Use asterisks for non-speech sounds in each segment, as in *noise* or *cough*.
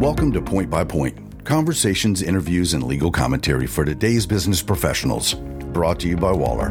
Welcome to Point by Point conversations, interviews, and legal commentary for today's business professionals. Brought to you by Waller.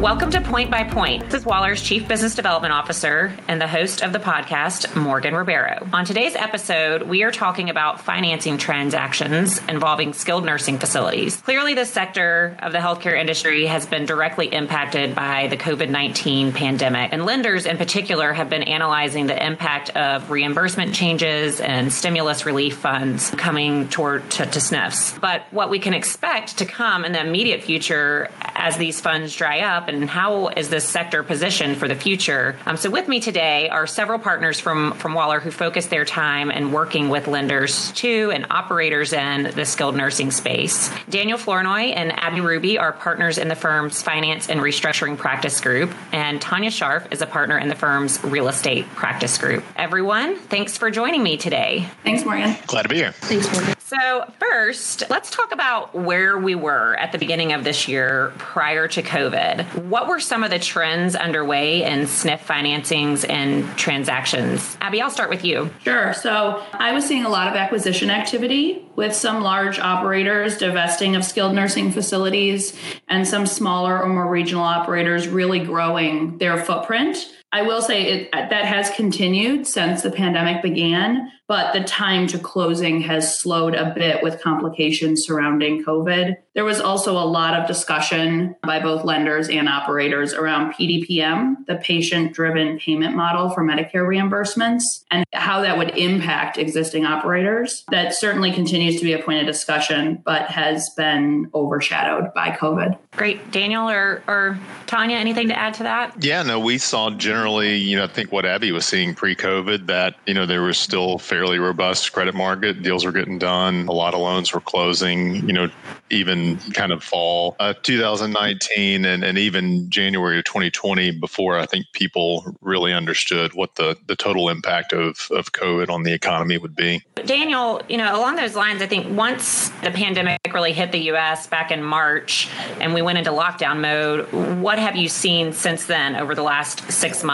Welcome to Point by Point. This is Waller's Chief Business Development Officer and the host of the podcast, Morgan Ribeiro. On today's episode, we are talking about financing transactions involving skilled nursing facilities. Clearly, this sector of the healthcare industry has been directly impacted by the COVID 19 pandemic, and lenders in particular have been analyzing the impact of reimbursement changes and stimulus relief funds coming toward to, to SNFs. But what we can expect to come in the immediate future as these funds dry up and how is this sector positioned for the future. Um, so with me today are several partners from, from Waller who focus their time and working with lenders to and operators in the skilled nursing space. Daniel Flournoy and Abby Ruby are partners in the firm's finance and restructuring practice group, and Tanya Sharf is a partner in the firm's real estate practice group. Everyone, thanks for joining me today. Thanks, Morgan. Glad to be here. Thanks, Morgan. So, first, let's talk about where we were at the beginning of this year prior to COVID. What were some of the trends underway in SNF financings and transactions? Abby, I'll start with you. Sure. So, I was seeing a lot of acquisition activity with some large operators divesting of skilled nursing facilities and some smaller or more regional operators really growing their footprint. I will say it, uh, that has continued since the pandemic began, but the time to closing has slowed a bit with complications surrounding COVID. There was also a lot of discussion by both lenders and operators around PDPM, the patient driven payment model for Medicare reimbursements, and how that would impact existing operators. That certainly continues to be a point of discussion, but has been overshadowed by COVID. Great. Daniel or, or Tanya, anything to add to that? Yeah, no, we saw generally, you know, I think what Abby was seeing pre COVID that, you know, there was still fairly robust credit market. Deals were getting done. A lot of loans were closing, you know, even kind of fall uh, 2019 and, and even January of 2020 before I think people really understood what the, the total impact of, of COVID on the economy would be. Daniel, you know, along those lines, I think once the pandemic really hit the U.S. back in March and we went into lockdown mode, what have you seen since then over the last six months?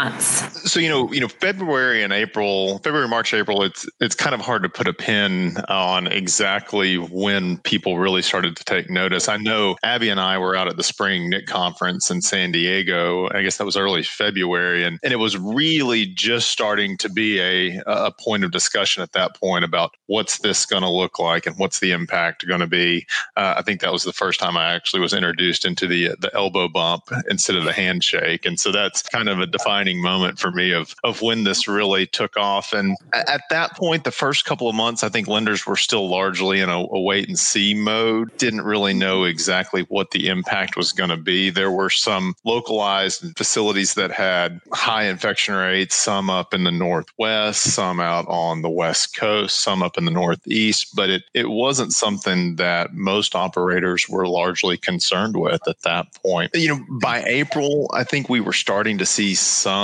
So, you know, you know, February and April, February, March, April, it's it's kind of hard to put a pin on exactly when people really started to take notice. I know Abby and I were out at the spring NIC conference in San Diego. I guess that was early February, and, and it was really just starting to be a, a point of discussion at that point about what's this going to look like and what's the impact going to be. Uh, I think that was the first time I actually was introduced into the the elbow bump instead of the handshake, and so that's kind of a defining moment for me of of when this really took off. And at that point, the first couple of months, I think lenders were still largely in a, a wait and see mode. Didn't really know exactly what the impact was going to be. There were some localized facilities that had high infection rates, some up in the northwest, some out on the west coast, some up in the northeast, but it, it wasn't something that most operators were largely concerned with at that point. You know, by April, I think we were starting to see some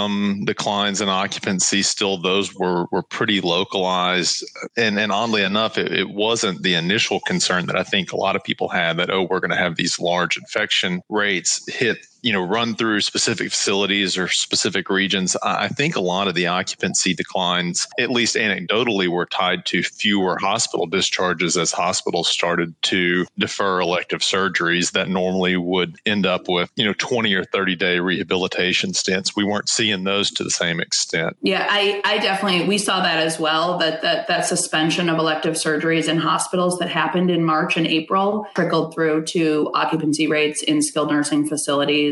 declines in occupancy. Still, those were, were pretty localized. And, and oddly enough, it, it wasn't the initial concern that I think a lot of people had that, oh, we're going to have these large infection rates hit you know run through specific facilities or specific regions i think a lot of the occupancy declines at least anecdotally were tied to fewer hospital discharges as hospitals started to defer elective surgeries that normally would end up with you know 20 or 30 day rehabilitation stints. We weren't seeing those to the same extent. Yeah i i definitely we saw that as well that that that suspension of elective surgeries in hospitals that happened in march and april trickled through to occupancy rates in skilled nursing facilities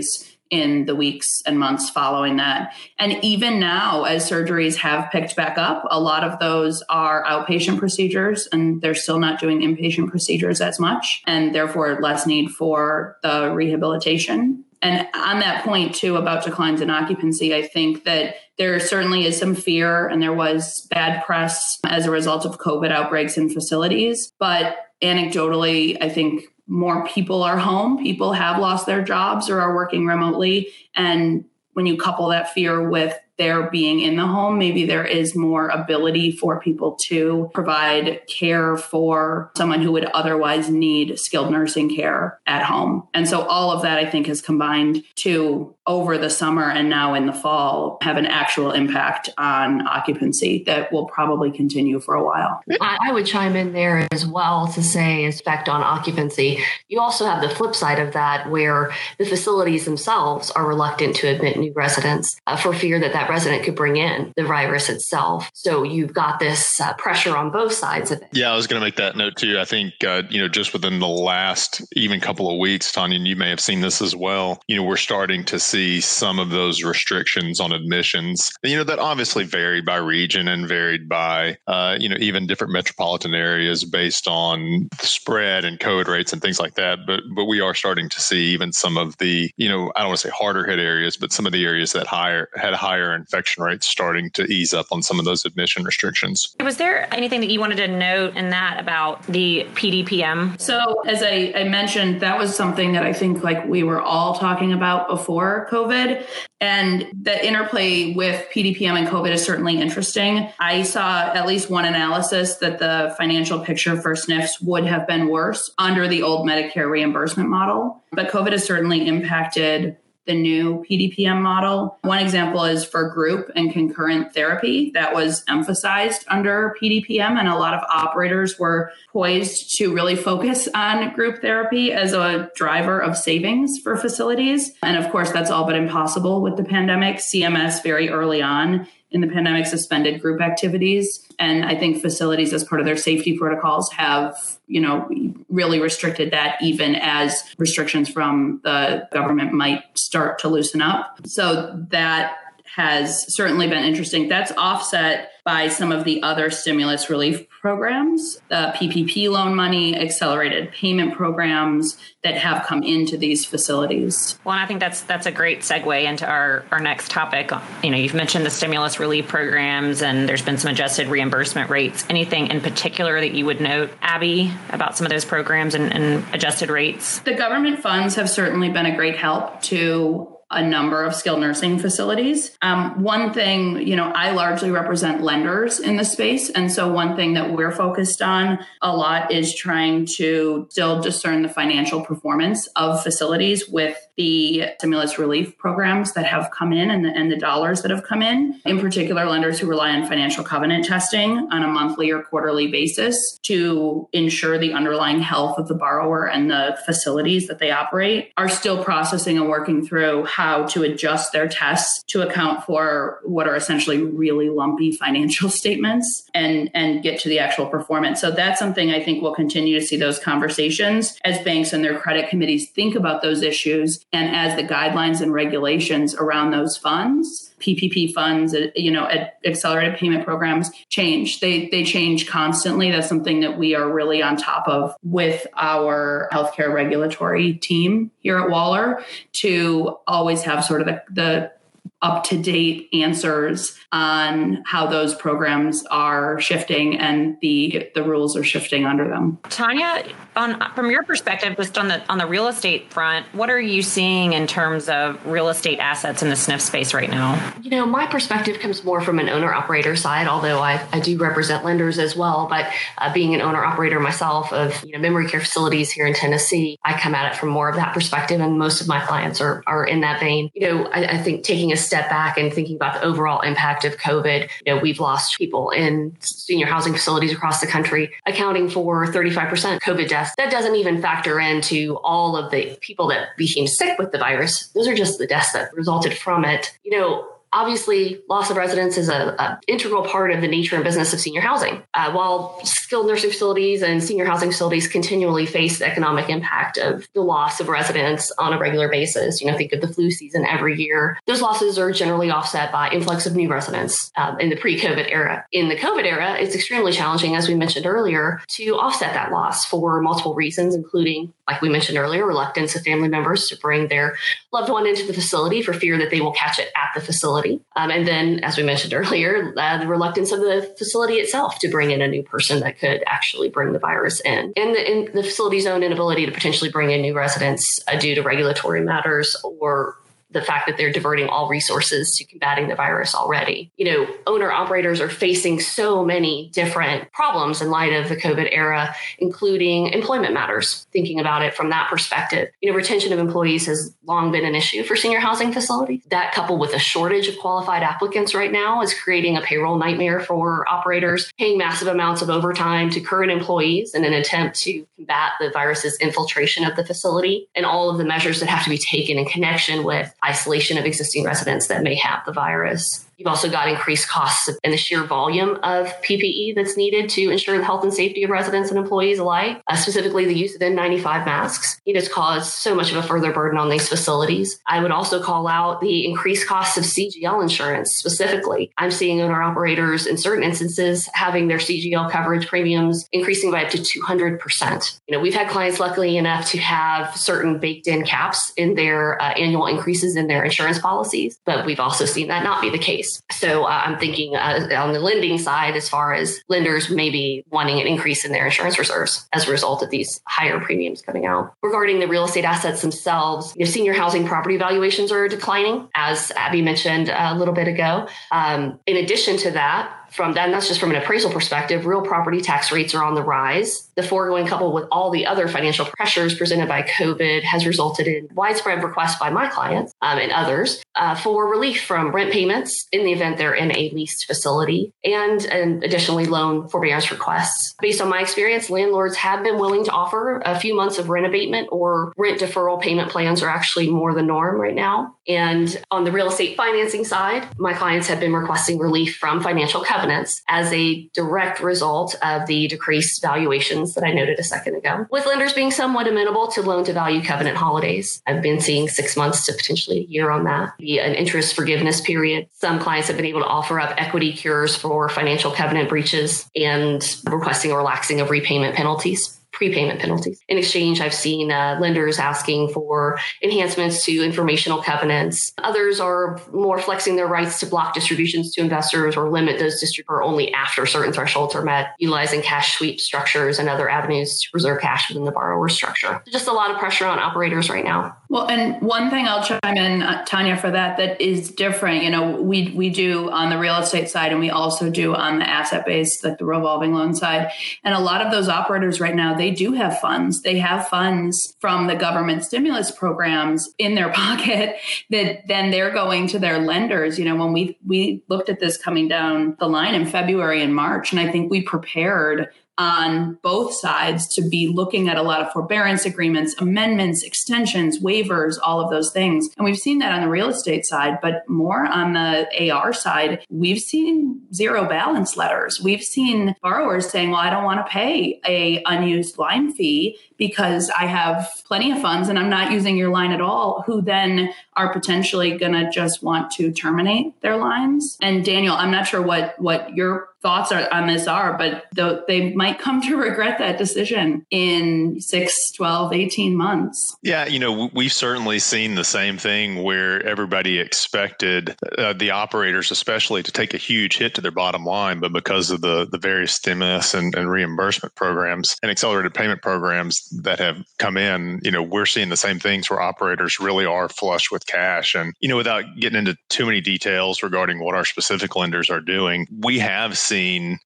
in the weeks and months following that. And even now, as surgeries have picked back up, a lot of those are outpatient procedures and they're still not doing inpatient procedures as much, and therefore less need for the rehabilitation. And on that point, too, about declines in occupancy, I think that there certainly is some fear and there was bad press as a result of COVID outbreaks in facilities. But anecdotally, I think more people are home. People have lost their jobs or are working remotely. And when you couple that fear with their being in the home, maybe there is more ability for people to provide care for someone who would otherwise need skilled nursing care at home. And so all of that, I think, has combined to over the summer and now in the fall have an actual impact on occupancy that will probably continue for a while. I would chime in there as well to say effect on occupancy. You also have the flip side of that where the facilities themselves are reluctant to admit new residents uh, for fear that that resident could bring in the virus itself. So you've got this uh, pressure on both sides of it. Yeah, I was going to make that note too. I think, uh, you know, just within the last even couple of weeks, Tanya, you may have seen this as well. You know, we're starting to see some of those restrictions on admissions. You know, that obviously varied by region and varied by, uh, you know, even different metropolitan areas based on spread and COVID rates and things like that. But but we are starting to see even some of the, you know, I don't want to say harder hit areas, but some of the areas that higher had higher infection rates starting to ease up on some of those admission restrictions. Was there anything that you wanted to note in that about the PDPM? So as I, I mentioned, that was something that I think like we were all talking about before COVID. And the interplay with PDPM and COVID is certainly interesting. I saw at least one analysis that the financial picture for SNFs would have been worse under the old Medicare reimbursement model. But COVID has certainly impacted the new PDPM model. One example is for group and concurrent therapy that was emphasized under PDPM, and a lot of operators were poised to really focus on group therapy as a driver of savings for facilities. And of course, that's all but impossible with the pandemic. CMS very early on in the pandemic suspended group activities and i think facilities as part of their safety protocols have you know really restricted that even as restrictions from the government might start to loosen up so that has certainly been interesting. That's offset by some of the other stimulus relief programs, the PPP loan money, accelerated payment programs that have come into these facilities. Well, I think that's that's a great segue into our our next topic. You know, you've mentioned the stimulus relief programs, and there's been some adjusted reimbursement rates. Anything in particular that you would note, Abby, about some of those programs and, and adjusted rates? The government funds have certainly been a great help to a number of skilled nursing facilities. Um, one thing, you know, I largely represent lenders in the space. And so one thing that we're focused on a lot is trying to still discern the financial performance of facilities with the stimulus relief programs that have come in and the, and the dollars that have come in. In particular, lenders who rely on financial covenant testing on a monthly or quarterly basis to ensure the underlying health of the borrower and the facilities that they operate are still processing and working through how to adjust their tests to account for what are essentially really lumpy *laughs* financial statements and and get to the actual performance. So that's something I think we'll continue to see those conversations as banks and their credit committees think about those issues and as the guidelines and regulations around those funds PPP funds, you know, accelerated payment programs change. They they change constantly. That's something that we are really on top of with our healthcare regulatory team here at Waller to always have sort of the, the up to date answers on how those programs are shifting and the the rules are shifting under them. Tanya, on from your perspective, just on the on the real estate front, what are you seeing in terms of real estate assets in the SNF space right now? You know, my perspective comes more from an owner operator side, although I, I do represent lenders as well. But uh, being an owner operator myself of you know memory care facilities here in Tennessee, I come at it from more of that perspective, and most of my clients are are in that vein. You know, I, I think taking a step back and thinking about the overall impact of COVID, you know, we've lost people in senior housing facilities across the country, accounting for 35% COVID deaths. That doesn't even factor into all of the people that became sick with the virus. Those are just the deaths that resulted from it. You know, obviously loss of residence is a, integral part of the nature and business of senior housing uh, while skilled nursing facilities and senior housing facilities continually face the economic impact of the loss of residents on a regular basis. You know think of the flu season every year. Those losses are generally offset by influx of new residents um, in the pre-covid era. In the covid era it's extremely challenging as we mentioned earlier to offset that loss for multiple reasons including like we mentioned earlier reluctance of family members to bring their loved one into the facility for fear that they will catch it at the facility. Um, and then, as we mentioned *laughs* earlier, uh, the reluctance of the facility itself to bring in a new person that could actually bring the virus in. And the, the facility's own inability to potentially bring in new residents uh, due to regulatory matters or the fact that they're diverting all resources to combating the virus already. You know, owner operators are facing so many different problems in light of the COVID era, including employment matters, thinking about it from that perspective. You know, retention of employees has long been an issue for senior housing facilities. That coupled with a shortage of qualified applicants right now is creating a payroll nightmare for operators, paying massive amounts of overtime to current employees in an attempt to combat the virus's infiltration of the facility and all of the measures that have to be taken in connection with isolation of existing residents that may have the virus. You've also got increased costs and the sheer volume of PPE that's needed to ensure the health and safety of residents and employees alike, uh, specifically the use of N95 masks. It has caused so much of a further burden on these facilities. I would also call out the increased costs of CGL insurance specifically. I'm seeing owner operators in certain instances having their CGL coverage premiums increasing by up to 200%. You know, we've had clients luckily enough to have certain baked in caps in their uh, annual increases in their insurance policies, but we've also seen that not be the case. So uh, I'm thinking uh, on the lending side, as far as lenders maybe wanting an increase in their insurance reserves as a result of these higher premiums coming out. Regarding the real estate assets themselves, senior housing property valuations are declining, as Abby mentioned a little bit ago. Um, in addition to that, from that, that's just from an appraisal perspective, real property tax rates are on the rise. The foregoing, coupled with all the other financial pressures presented by COVID, has resulted in widespread requests by my clients um, and others uh, for relief from rent payments in the event they're in a leased facility, and, and additionally loan forbearance requests. Based on my experience, landlords have been willing to offer a few months of rent abatement or rent deferral payment plans are actually more the norm right now. And on the real estate financing side, my clients have been requesting relief from financial covenants covenants as a direct result of the decreased valuations that I noted a second ago. With lenders being somewhat amenable to loan to value covenant holidays, I've been seeing six months to potentially a year on that. Be an interest forgiveness period. Some clients have been able to offer up equity cures for financial covenant breaches and requesting a relaxing of repayment penalties prepayment penalties. In exchange, I've seen uh, lenders asking for enhancements to informational covenants. Others are more flexing their rights to block distributions to investors or limit those distributions only after certain thresholds are met, utilizing cash sweep structures and other avenues to preserve cash within the borrower structure. Just a lot of pressure on operators right now. Well, and one thing I'll chime in, uh, Tanya, for that that is different. You know, we we do on the real estate side, and we also do on the asset base, like the revolving loan side. And a lot of those operators right now, they do have funds. They have funds from the government stimulus programs in their *laughs* pocket that then they're going to their lenders. You know, when we we looked at this coming down the line in February and March, and I think we prepared on both sides to be looking at a lot of forbearance agreements, amendments, extensions, waivers, all of those things. And we've seen that on the real estate side, but more on the AR side, we've seen zero balance letters. We've seen borrowers saying, well, I don't want to pay a unused line fee because I have plenty of funds and I'm not using your line at all, who then are potentially going to just want to terminate their lines. And Daniel, I'm not sure what what your thoughts are, on this are, but they might come to regret that decision in 6, 12, 18 months. Yeah, you know, we've certainly seen the same thing where everybody expected uh, the operators, especially, to take a huge hit to their bottom line, but because of the, the various stimulus and, and reimbursement programs and accelerated payment programs that have come in, you know, we're seeing the same things where operators really are flush with cash. And, you know, without getting into too many details regarding what our specific lenders are doing, we have seen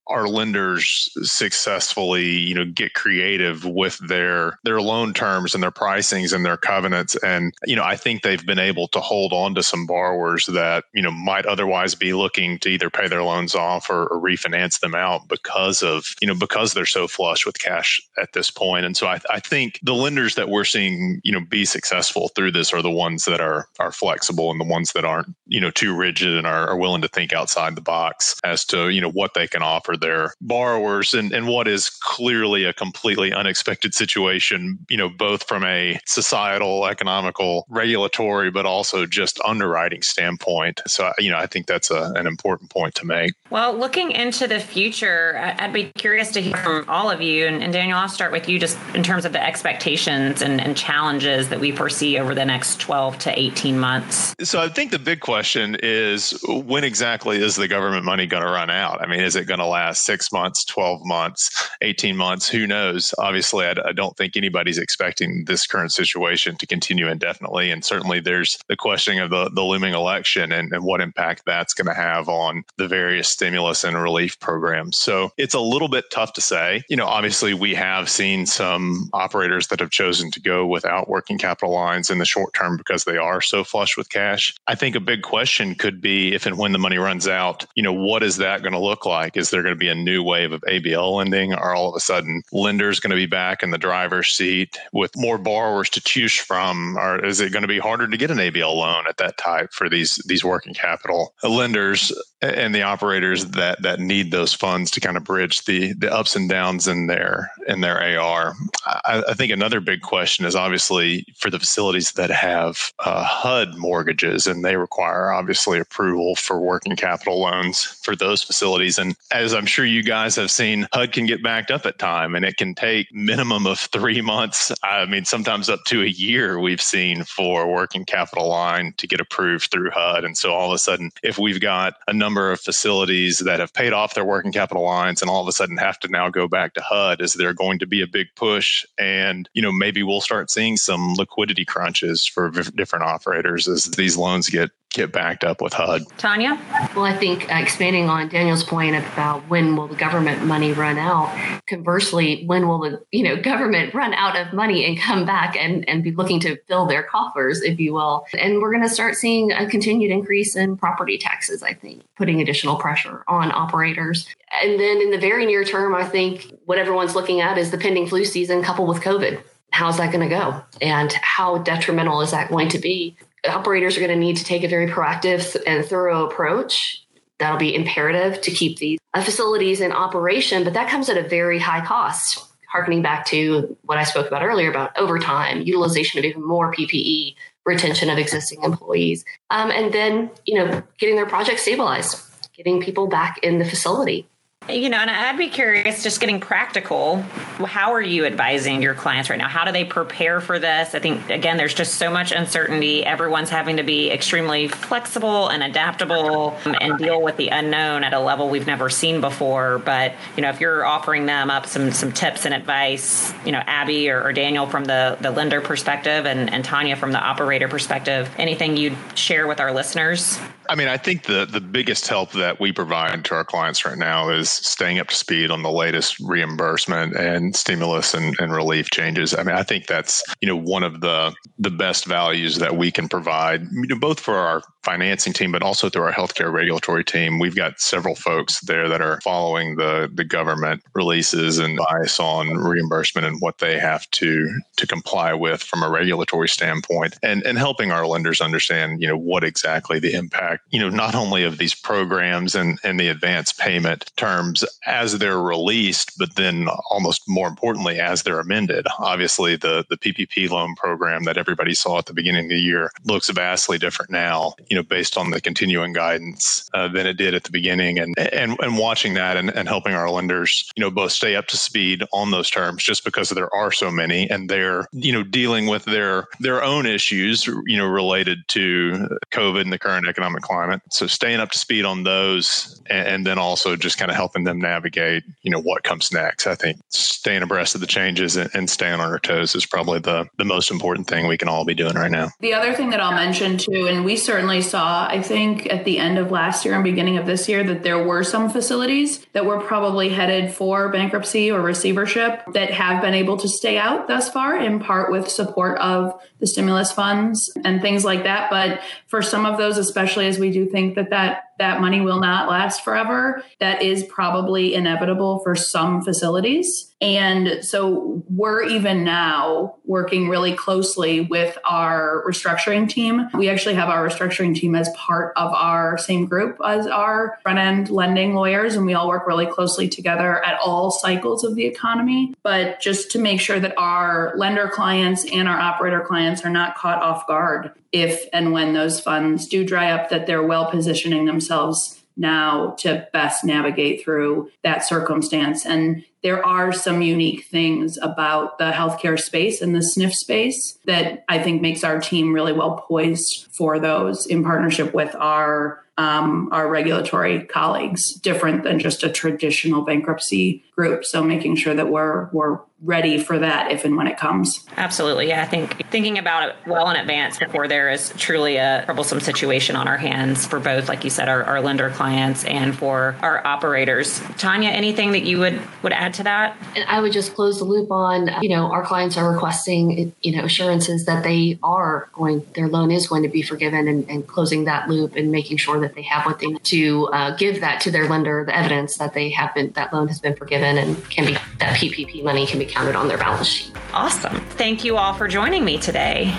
our lenders successfully, you know, get creative with their their loan terms and their pricings and their covenants. And, you know, I think they've been able to hold on to some borrowers that, you know, might otherwise be looking to either pay their loans off or, or refinance them out because of, you know, because they're so flush with cash at this point. And so I, I think the lenders that we're seeing, you know, be successful through this are the ones that are are flexible and the ones that aren't, you know, too rigid and are, are willing to think outside the box as to, you know, what they can offer their borrowers and, and what is clearly a completely unexpected situation, you know, both from a societal, economical, regulatory, but also just underwriting standpoint. So, you know, I think that's a, an important point to make. Well, looking into the future, I'd be curious to hear from all of you. And, and Daniel, I'll start with you just in terms of the expectations and, and challenges that we foresee over the next 12 to 18 months. So I think the big question is when exactly is the government money going to run out? I mean, is it going to last six months, 12 months, 18 months? Who knows? Obviously, I, I don't think anybody's expecting this current situation to continue indefinitely. And certainly there's the question of the, the looming election and, and what impact that's going to have on the various stimulus and relief programs. So it's a little bit tough to say. You know, obviously, we have seen some operators that have chosen to go without working capital lines in the short term because they are so flush with cash. I think a big question could be if and when the money runs out, you know, what is that going to look like? Is there going to be a new wave of ABL lending? Are all of a sudden lenders going to be back in the driver's seat with more borrowers to choose from? Or is it going to be harder to get an ABL loan at that type for these these working capital lenders? and the operators that that need those funds to kind of bridge the the ups and downs in their in their AR. I, I think another big question is obviously for the facilities that have uh, HUD mortgages and they require obviously approval for working capital loans for those facilities. And as I'm sure you guys have seen, HUD can get backed up at time and it can take minimum of three months. I mean, sometimes up to a year we've seen for working capital line to get approved through HUD. And so all of a sudden, if we've got a number of facilities that have paid off their working capital lines and all of a sudden have to now go back to HUD is there going to be a big push and you know maybe we'll start seeing some liquidity crunches for different operators as these loans get get backed up with HUD. Tanya? Well, I think uh, expanding on Daniel's point about when will the government money run out, conversely, when will the you know government run out of money and come back and, and be looking to fill their coffers, if you will. And we're going to start seeing a continued increase in property taxes, I think, putting additional pressure on operators. And then in the very near term, I think what everyone's looking at is the pending flu season coupled with COVID how's that going to go and how detrimental is that going to be operators are going to need to take a very proactive and thorough approach. That'll be imperative to keep these uh, facilities in operation, but that comes at a very high cost. Harkening back to what I spoke about earlier about overtime, utilization of even more PPE, retention of existing employees, um, and then you know getting their project stabilized, getting people back in the facility. You know, and I'd be curious, just getting practical, how are you advising your clients right now? How do they prepare for this? I think, again, there's just so much uncertainty. Everyone's having to be extremely flexible and adaptable um, and deal with the unknown at a level we've never seen before. But, you know, if you're offering them up some some tips and advice, you know, Abby or, or Daniel from the, the lender perspective and, and Tanya from the operator perspective, anything you'd share with our listeners? I mean, I think the the biggest help that we provide to our clients right now is staying up to speed on the latest reimbursement and stimulus and, and relief changes. I mean, I think that's you know one of the the best values that we can provide, you know, both for our financing team, but also through our healthcare regulatory team. We've got several folks there that are following the the government releases and bias on reimbursement and what they have to to comply with from a regulatory standpoint, and and helping our lenders understand you know what exactly the impact you know, not only of these programs and, and the advance payment terms as they're released, but then almost more importantly, as they're amended. Obviously, the, the PPP loan program that everybody saw at the beginning of the year looks vastly different now, you know, based on the continuing guidance uh, than it did at the beginning. And, and, and watching that and, and helping our lenders, you know, both stay up to speed on those terms just because there are so many and they're, you know, dealing with their, their own issues, you know, related to COVID and the current economic climate. So staying up to speed on those and, and then also just kind of helping them navigate, you know, what comes next. I think staying abreast of the changes and, and staying on our toes is probably the, the most important thing we can all be doing right now. The other thing that I'll mention too, and we certainly saw, I think at the end of last year and beginning of this year, that there were some facilities that were probably headed for bankruptcy or receivership that have been able to stay out thus far, in part with support of the stimulus funds and things like that. But for some of those, especially as we do think that that that money will not last forever. That is probably inevitable for some facilities. And so we're even now working really closely with our restructuring team. We actually have our restructuring team as part of our same group as our front end lending lawyers, and we all work really closely together at all cycles of the economy. But just to make sure that our lender clients and our operator clients are not caught off guard if and when those funds do dry up, that they're well positioning themselves now to best navigate through that circumstance. And there are some unique things about the healthcare space and the SNF space that I think makes our team really well poised for those in partnership with our um, our regulatory colleagues, different than just a traditional bankruptcy group. So making sure that we're we're ready for that if and when it comes. Absolutely. Yeah, I think thinking about it well in advance before there is truly a troublesome situation on our hands for both, like you said, our, our lender clients and for our operators. Tanya, anything that you would would add to that? And I would just close the loop on, you know, our clients are requesting, you know, assurances that they are going, their loan is going to be forgiven and, and closing that loop and making sure that they have what they need to uh, give that to their lender, the evidence that they have been, that loan has been forgiven and can be, that PPP money can be counted on their balance sheet. Awesome. Thank you all for joining me today.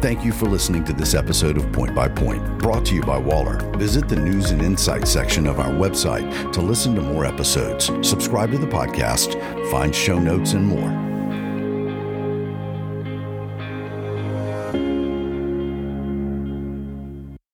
Thank you for listening to this episode of Point by Point, brought to you by Waller. Visit the news and insights section of our website to listen to more episodes, subscribe to the podcast, find show notes, and more.